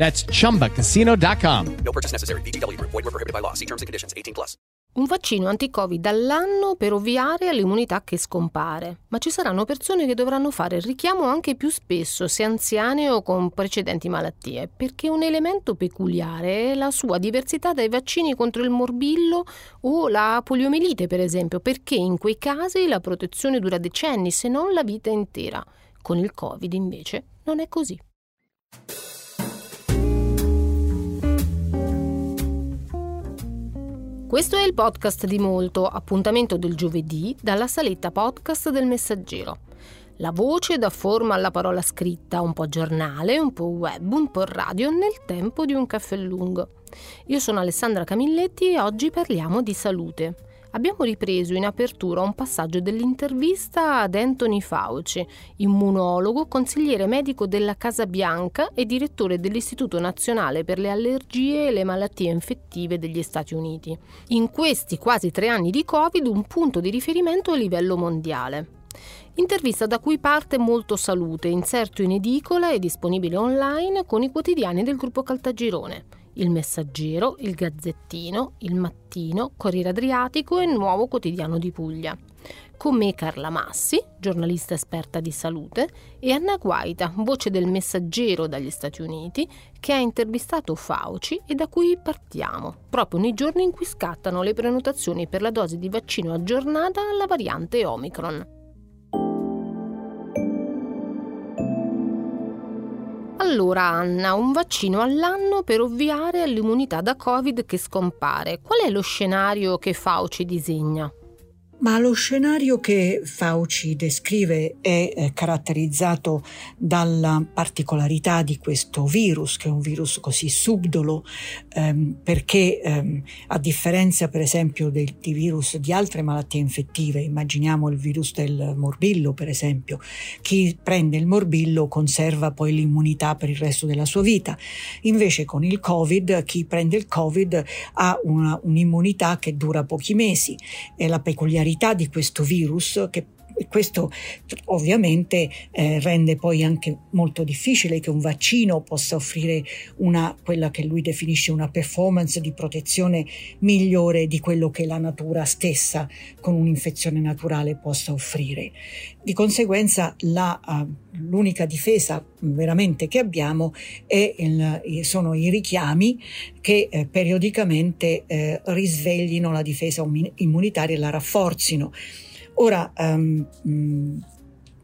That's chumbacasino.com. No purchase necessary. VGW Group. Void were prohibited by law. See terms and conditions. 18 plus. Un vaccino anti-Covid all'anno per ovviare all'immunità che scompare. Ma ci saranno persone che dovranno fare il richiamo anche più spesso, se anziane o con precedenti malattie, perché un elemento peculiare è la sua diversità dai vaccini contro il morbillo o la poliomielite, per esempio, perché in quei casi la protezione dura decenni, se non la vita intera. Con il Covid, invece, non è così. Questo è il podcast di Molto, appuntamento del giovedì dalla saletta podcast del Messaggero. La voce dà forma alla parola scritta, un po' giornale, un po' web, un po' radio, nel tempo di un caffè lungo. Io sono Alessandra Camilletti e oggi parliamo di salute. Abbiamo ripreso in apertura un passaggio dell'intervista ad Anthony Fauci, immunologo, consigliere medico della Casa Bianca e direttore dell'Istituto Nazionale per le Allergie e le Malattie Infettive degli Stati Uniti. In questi quasi tre anni di Covid un punto di riferimento a livello mondiale. Intervista da cui parte Molto Salute, inserto in edicola e disponibile online con i quotidiani del gruppo Caltagirone. Il Messaggero, Il Gazzettino, Il Mattino, Corriere Adriatico e Nuovo Quotidiano di Puglia. Con me Carla Massi, giornalista esperta di salute, e Anna Guaita, voce del Messaggero dagli Stati Uniti, che ha intervistato Fauci e da cui partiamo, proprio nei giorni in cui scattano le prenotazioni per la dose di vaccino aggiornata alla variante Omicron. Allora Anna, un vaccino all'anno per ovviare all'immunità da Covid che scompare. Qual è lo scenario che Fauci disegna? Ma lo scenario che Fauci descrive è eh, caratterizzato dalla particolarità di questo virus, che è un virus così subdolo, ehm, perché ehm, a differenza per esempio del, di virus di altre malattie infettive, immaginiamo il virus del morbillo per esempio, chi prende il morbillo conserva poi l'immunità per il resto della sua vita, invece con il Covid chi prende il Covid ha una, un'immunità che dura pochi mesi, è la peculiarità di questo virus che questo ovviamente eh, rende poi anche molto difficile che un vaccino possa offrire una, quella che lui definisce una performance di protezione migliore di quello che la natura stessa con un'infezione naturale possa offrire. Di conseguenza la, uh, l'unica difesa veramente che abbiamo il, sono i richiami che eh, periodicamente eh, risveglino la difesa immunitaria e la rafforzino. Ora, um,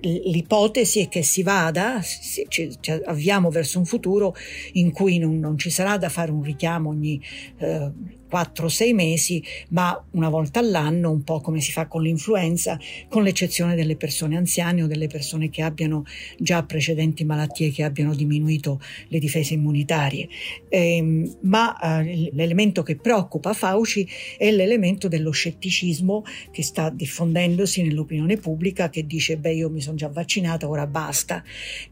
l'ipotesi è che si vada, ci, ci, avviamo verso un futuro in cui non, non, ci sarà da fare un richiamo ogni eh, 4-6 mesi, ma una volta all'anno, un po' come si fa con l'influenza, con l'eccezione delle persone anziane o delle persone che abbiano già precedenti malattie che abbiano diminuito le difese immunitarie. Eh, ma eh, l'elemento che preoccupa Fauci è l'elemento dello scetticismo che sta diffondendosi nell'opinione pubblica che dice beh io mi sono già vaccinata, ora basta.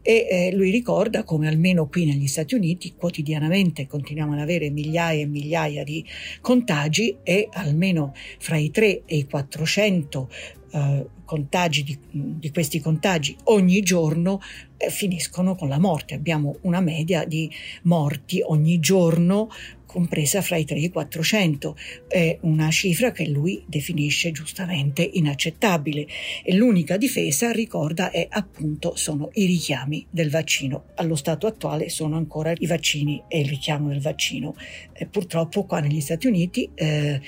E eh, lui ricorda come almeno qui negli Stati Uniti quotidianamente continuiamo ad avere migliaia e migliaia di contagi e almeno fra i 3 e i 400 eh, contagi di, di, questi contagi ogni giorno eh, finiscono con la morte. Abbiamo una media di morti ogni giorno compresa fra i 3 e i 400. È una cifra che lui definisce giustamente inaccettabile e l'unica difesa, ricorda, è appunto sono i richiami del vaccino. Allo stato attuale sono ancora i vaccini e il richiamo del vaccino. Eh, purtroppo qua negli Stati Uniti eh,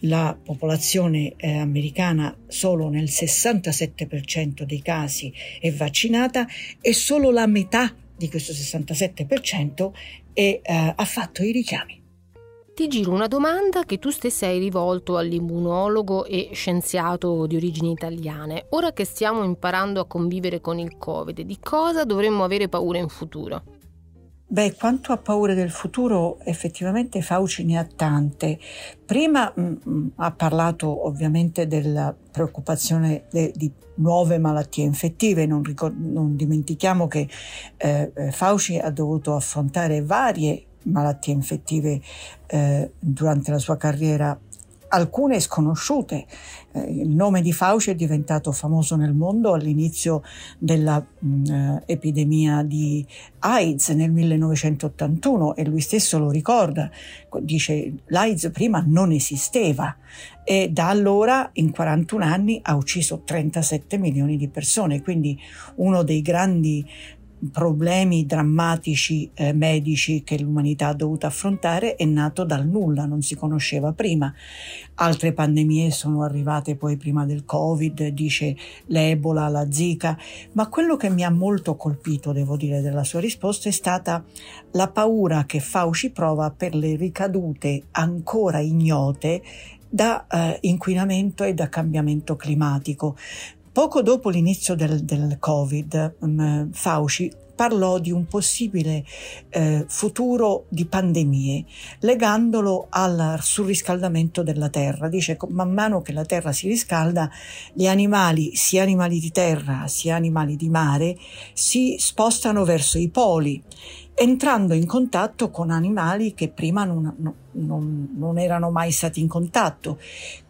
la popolazione eh, americana solo nel 67% dei casi è vaccinata e solo la metà di questo 67% è, eh, ha fatto i richiami. Ti giro una domanda che tu stessa hai rivolto all'immunologo e scienziato di origini italiane. Ora che stiamo imparando a convivere con il Covid, di cosa dovremmo avere paura in futuro? Beh, quanto a paure del futuro, effettivamente Fauci ne ha tante. Prima mh, mm, mm, ha parlato ovviamente della preoccupazione de, di nuove malattie infettive, non, ricor- non dimentichiamo che eh, eh Fauci ha dovuto affrontare varie malattie infettive eh, durante la sua carriera, alcune sconosciute. Eh, il nome di Fauci è diventato famoso nel mondo all'inizio dell'epidemia mm, eh, di AIDS nel 1981 e lui stesso lo ricorda, dice l'AIDS prima non esisteva e da allora in 41 anni ha ucciso 37 milioni di persone, quindi uno dei grandi problemi drammatici eh, medici che l'umanità ha dovuto affrontare è nato dal nulla, non si conosceva prima. Altre pandemie sono arrivate poi prima del Covid, dice l'Ebola, la Zika, ma quello che mi ha molto colpito, devo dire, della sua risposta è stata la paura che Fauci prova per le ricadute ancora ignote da eh, inquinamento e da cambiamento climatico. Poco dopo l'inizio del, del Covid, um, Fauci parlò di un possibile eh, futuro di pandemie, legandolo al surriscaldamento della Terra. Dice che man mano che la Terra si riscalda, gli animali, sia animali di terra sia animali di mare, si spostano verso i poli entrando in contatto con animali che prima non, non, non, erano mai stati in contatto,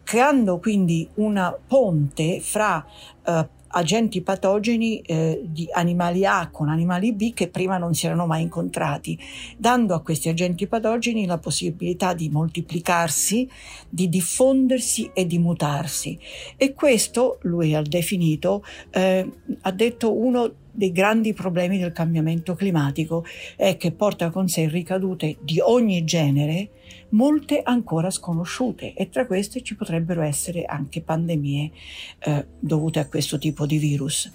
creando quindi una ponte fra eh, agenti patogeni eh, di animali A con animali B che prima non si erano mai incontrati, dando a questi agenti patogeni la possibilità di moltiplicarsi, di diffondersi e di mutarsi. E questo lui ha definito, eh, ha detto uno dei grandi problemi del cambiamento climatico è che porta con sé ricadute di ogni genere, molte ancora sconosciute e tra queste ci potrebbero essere anche pandemie eh, dovute a questo tipo di virus.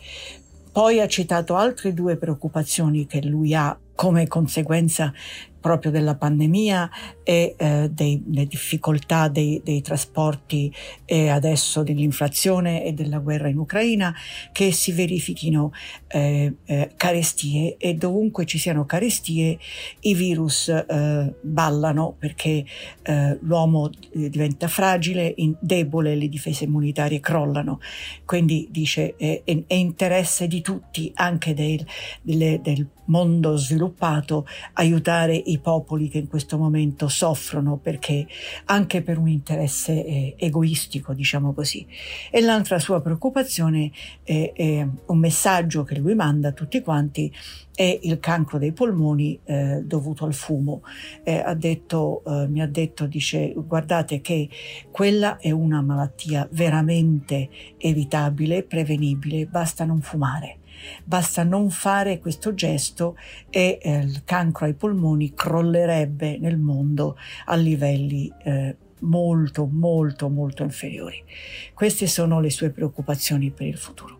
Poi ha citato altre due preoccupazioni che lui ha come conseguenza proprio della pandemia e eh, delle difficoltà dei, dei, trasporti e adesso dell'inflazione e della guerra in Ucraina, che si verifichino eh, eh, carestie e dovunque ci siano carestie i virus eh, ballano perché eh, l'uomo diventa fragile, in, debole, le difese immunitarie crollano. Quindi dice è, è interesse di tutti, anche del, del, del mondo sviluppato, aiutare i popoli che in questo momento soffrono perché anche per un interesse eh, egoistico, diciamo così. E l'altra sua preoccupazione è, è, un messaggio che lui manda a tutti quanti è il cancro dei polmoni eh, dovuto al fumo. Eh, ha detto, eh, mi ha detto, dice, guardate che quella è una malattia veramente evitabile, prevenibile, basta non fumare. Basta non fare questo gesto e eh, il cancro ai polmoni crollerebbe nel mondo a livelli eh, molto, molto, molto inferiori. Queste sono le sue preoccupazioni per il futuro.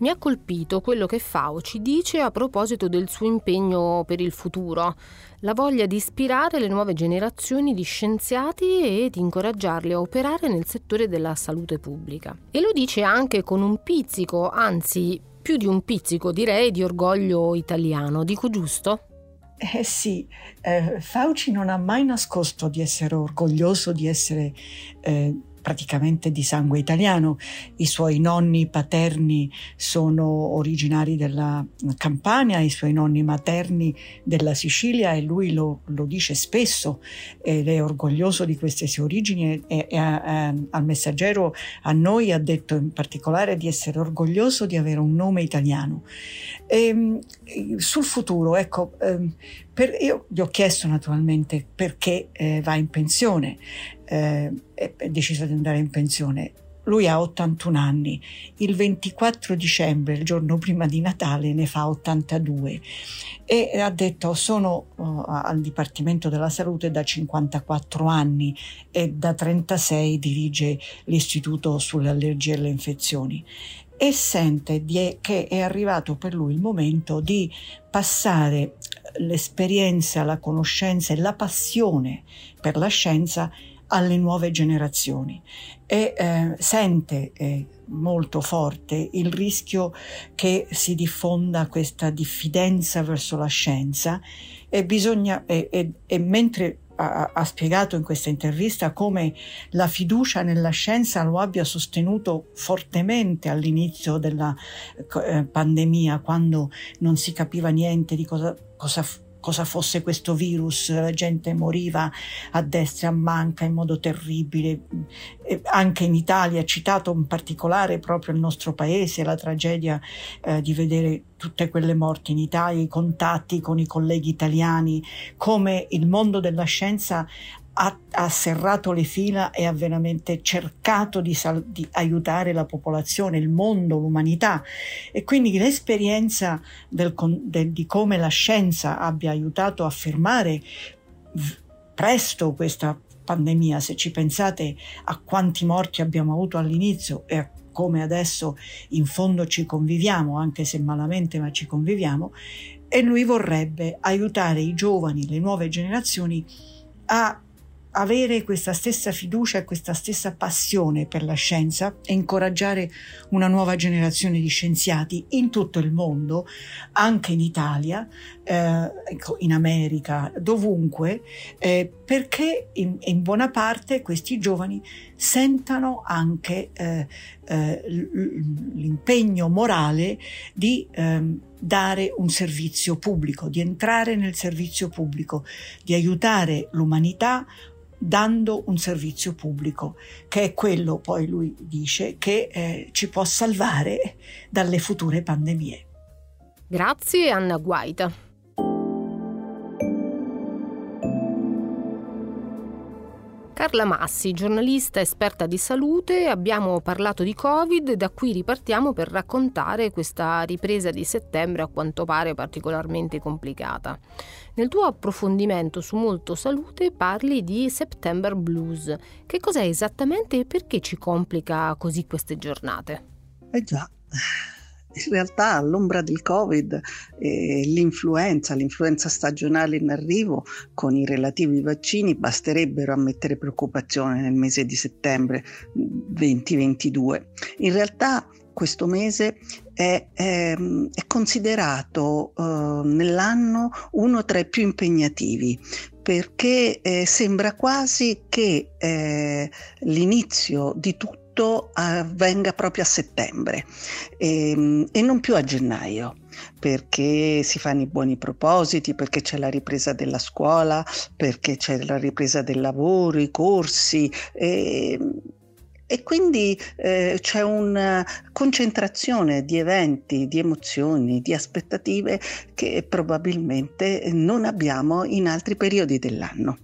Mi ha colpito quello che Fauci dice a proposito del suo impegno per il futuro, la voglia di ispirare le nuove generazioni di scienziati e di incoraggiarli a operare nel settore della salute pubblica. E lo dice anche con un pizzico, anzi più di un pizzico direi di orgoglio italiano, dico giusto? Eh sì, eh, Fauci non ha mai nascosto di essere orgoglioso di essere eh, praticamente di sangue italiano. I suoi nonni paterni sono originari della Campania, i suoi nonni materni della Sicilia e lui lo, lo dice spesso ed è orgoglioso di queste sue origini e, e a, a, al messaggero a noi ha detto in particolare di essere orgoglioso di avere un nome italiano. E, ehm, sul futuro, ecco, ehm, per, io gli ho chiesto naturalmente perché eh, va in pensione, eh, è deciso di andare in pensione. Lui ha 81 anni, il 24 dicembre, il giorno prima di Natale, ne fa 82 e ha detto sono uh, al Dipartimento della Salute da 54 anni e da 36 dirige l'Istituto sulle allergie e le infezioni. E sente di, che è arrivato per lui il momento di passare l'esperienza, la conoscenza e la passione per la scienza alle nuove generazioni. E eh, sente eh, molto forte il rischio che si diffonda questa diffidenza verso la scienza e bisogna e, e, e mentre ha, spiegato in questa intervista come la fiducia nella scienza lo abbia sostenuto fortemente all'inizio della eh, pandemia quando non si capiva niente di cosa, cosa cosa fosse questo virus, la gente moriva a destra e a manca in modo terribile, e anche in Italia, citato in particolare proprio il nostro paese, la tragedia eh, di vedere tutte quelle morti in Italia, i contatti con i colleghi italiani, come il mondo della scienza ha, ha, serrato le fila e ha veramente cercato di, sal- di, aiutare la popolazione, il mondo, l'umanità. E quindi l'esperienza del, del, di come la scienza abbia aiutato a fermare presto questa pandemia, se ci pensate a quanti morti abbiamo avuto all'inizio e a come adesso in fondo ci conviviamo, anche se malamente ma ci conviviamo, e lui vorrebbe aiutare i giovani, le nuove generazioni a avere questa stessa fiducia e questa stessa passione per la scienza e incoraggiare una nuova generazione di scienziati in tutto il mondo, anche in Italia, eh, ecco, in America, dovunque, eh, perché in, in, buona parte questi giovani sentano anche eh, eh l'impegno morale di ehm, dare un servizio pubblico, di entrare nel servizio pubblico, di aiutare l'umanità dando un servizio pubblico, che è quello, poi lui dice, che eh, ci può salvare dalle future pandemie. Grazie Anna Guaita. Carla Massi, giornalista esperta di salute, abbiamo parlato di Covid da qui ripartiamo per raccontare questa ripresa di settembre a quanto pare particolarmente complicata. Nel tuo approfondimento su Molto Salute parli di September Blues. Che cos'è esattamente e perché ci complica così queste giornate? Eh già, in realtà all'ombra del Covid eh, l'influenza, l'influenza stagionale in arrivo con i relativi vaccini basterebbero a mettere preoccupazione nel mese di settembre 2022. In realtà questo mese è, è, è considerato eh, nell'anno uno tra i più impegnativi perché eh, sembra quasi che eh, l'inizio di tutto tutto avvenga proprio a settembre e, ehm, e non più a gennaio perché si fanno i buoni propositi, perché c'è la ripresa della scuola, perché c'è la ripresa del lavoro, i corsi. E, ehm, e quindi eh, c'è una concentrazione di eventi, di emozioni, di aspettative che probabilmente non abbiamo in altri periodi dell'anno.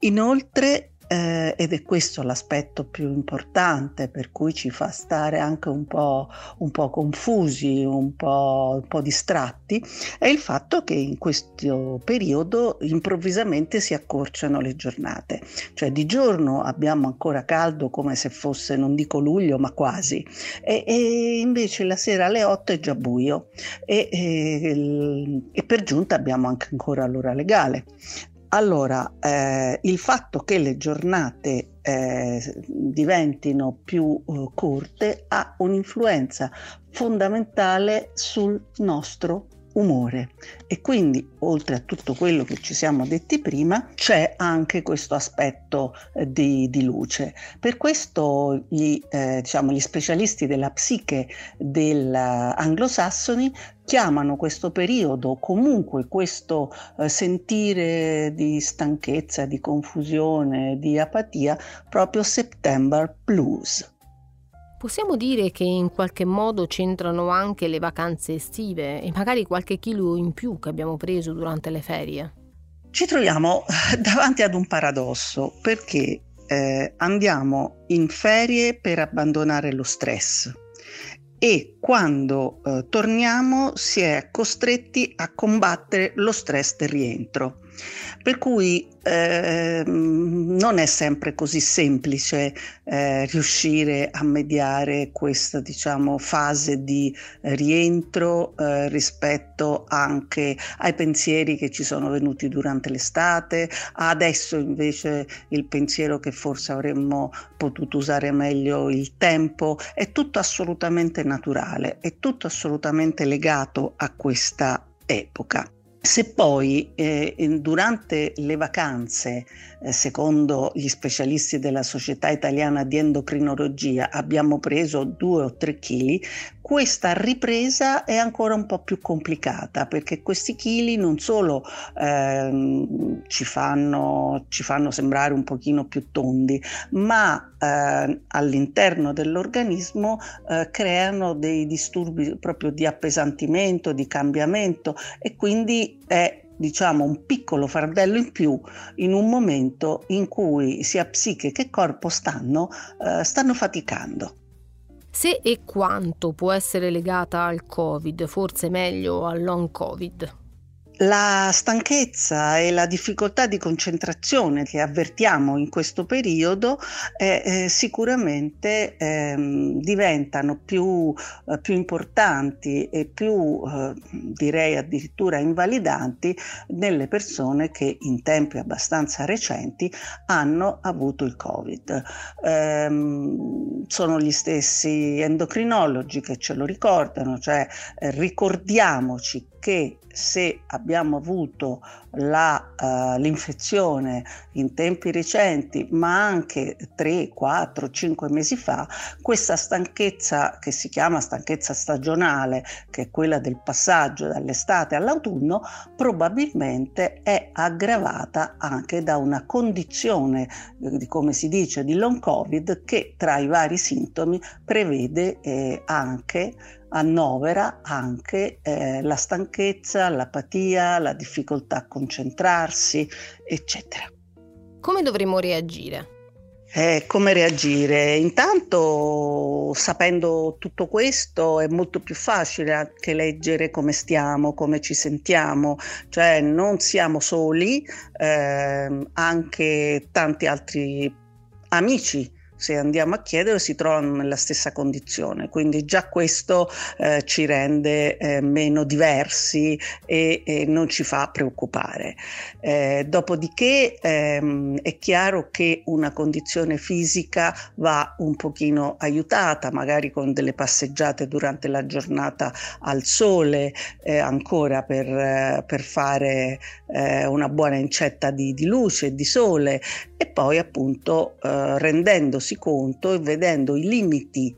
Inoltre eh, ed è questo l'aspetto più importante per cui ci fa stare anche un po', un po confusi, un po', un po' distratti, è il fatto che in questo periodo improvvisamente si accorciano le giornate, cioè di giorno abbiamo ancora caldo come se fosse, non dico luglio, ma quasi, e, e invece la sera alle 8 è già buio e, e, e per giunta abbiamo anche ancora l'ora legale. Allora, eh, il fatto che le giornate eh, diventino più eh, corte ha un'influenza fondamentale sul nostro umore e quindi oltre a tutto quello che ci siamo detti prima c'è anche questo aspetto eh, di, di, luce. Per questo gli, eh, diciamo, gli specialisti della psiche dell'anglosassoni chiamano questo periodo, comunque questo eh, sentire di stanchezza, di confusione, di apatia, proprio September Blues. Possiamo dire che in qualche modo c'entrano anche le vacanze estive e magari qualche chilo in più che abbiamo preso durante le ferie? Ci troviamo davanti ad un paradosso perché eh, andiamo in ferie per abbandonare lo stress e quando eh, torniamo si è costretti a combattere lo stress del rientro. Per cui eh, non è sempre così semplice eh, riuscire a mediare questa diciamo, fase di rientro eh, rispetto anche ai pensieri che ci sono venuti durante l'estate, adesso invece il pensiero che forse avremmo potuto usare meglio il tempo, è tutto assolutamente naturale, è tutto assolutamente legato a questa epoca. Se poi eh, durante le vacanze, eh, secondo gli specialisti della Società Italiana di Endocrinologia, abbiamo preso due o tre chili, questa ripresa è ancora un po' più complicata perché questi chili non solo eh, ci, fanno, ci, fanno, sembrare un pochino più tondi, ma eh, all'interno dell'organismo eh, creano dei disturbi proprio di appesantimento, di cambiamento e quindi è diciamo un piccolo fardello in più in un momento in cui sia psiche che corpo stanno, eh, stanno faticando. Se e quanto può essere legata al Covid, forse meglio al long Covid? La stanchezza e la difficoltà di concentrazione che avvertiamo in questo periodo eh, eh, sicuramente eh, diventano più, eh, più, importanti e più eh, direi addirittura invalidanti nelle persone che in tempi abbastanza recenti hanno avuto il Covid. Ehm, sono gli stessi endocrinologi che ce lo ricordano, cioè eh, ricordiamoci che se abbiamo avuto la, uh, l'infezione in tempi recenti, ma anche 3, 4, 5 mesi fa, questa stanchezza che si chiama stanchezza stagionale, che è quella del passaggio dall'estate all'autunno, probabilmente è aggravata anche da una condizione, eh, come si dice, di long covid che tra i vari sintomi prevede eh, anche annovera anche eh, la stanchezza, l'apatia, la difficoltà a concentrarsi, eccetera. Come dovremmo reagire? Eh, come reagire? Intanto, sapendo tutto questo, è molto più facile anche leggere come stiamo, come ci sentiamo, cioè non siamo soli, eh, anche tanti altri amici se andiamo a chiedere si trovano nella stessa condizione, quindi già questo eh, ci rende eh, meno diversi e, e, non ci fa preoccupare. Eh, dopodiché ehm, è chiaro che una condizione fisica va un pochino aiutata, magari con delle passeggiate durante la giornata al sole, eh, ancora per, eh, per fare eh, una buona incetta di, di luce e di sole e poi appunto rendendosi rendersi conto e vedendo i limiti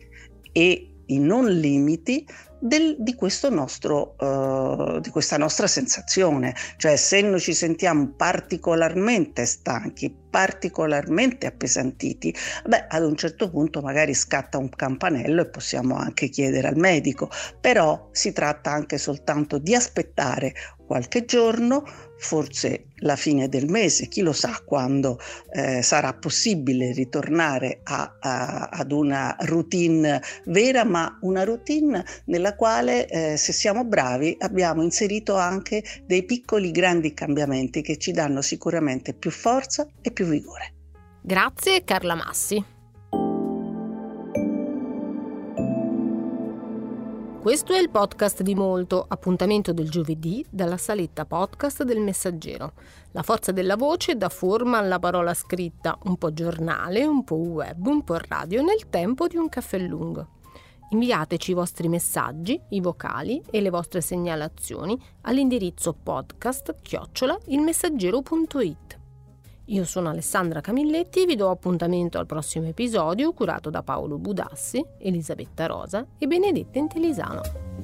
e i non limiti del, di, nostro, uh, di, questa nostra sensazione, cioè se noi ci sentiamo particolarmente stanchi, particolarmente appesantiti, beh, ad un certo punto magari scatta un campanello e possiamo anche chiedere al medico, però si tratta anche soltanto di aspettare qualche giorno, forse la fine del mese, chi lo sa quando eh, sarà possibile ritornare a, a, ad una routine vera, ma una routine nella quale, eh, se siamo bravi, abbiamo inserito anche dei piccoli grandi cambiamenti che ci danno sicuramente più forza e più vigore. Grazie Carla Massi. Questo è il podcast di Molto, appuntamento del giovedì dalla saletta podcast del Messaggero. La forza della voce dà forma alla parola scritta, un po' giornale, un po' web, un po' radio, nel tempo di un caffè lungo. Inviateci i vostri messaggi, i vocali e le vostre segnalazioni all'indirizzo podcast chiocciola ilmessaggero.it. Io sono Alessandra Camilletti e vi do appuntamento al prossimo episodio curato da Paolo Budassi, Elisabetta Rosa e Benedetta Intellisano.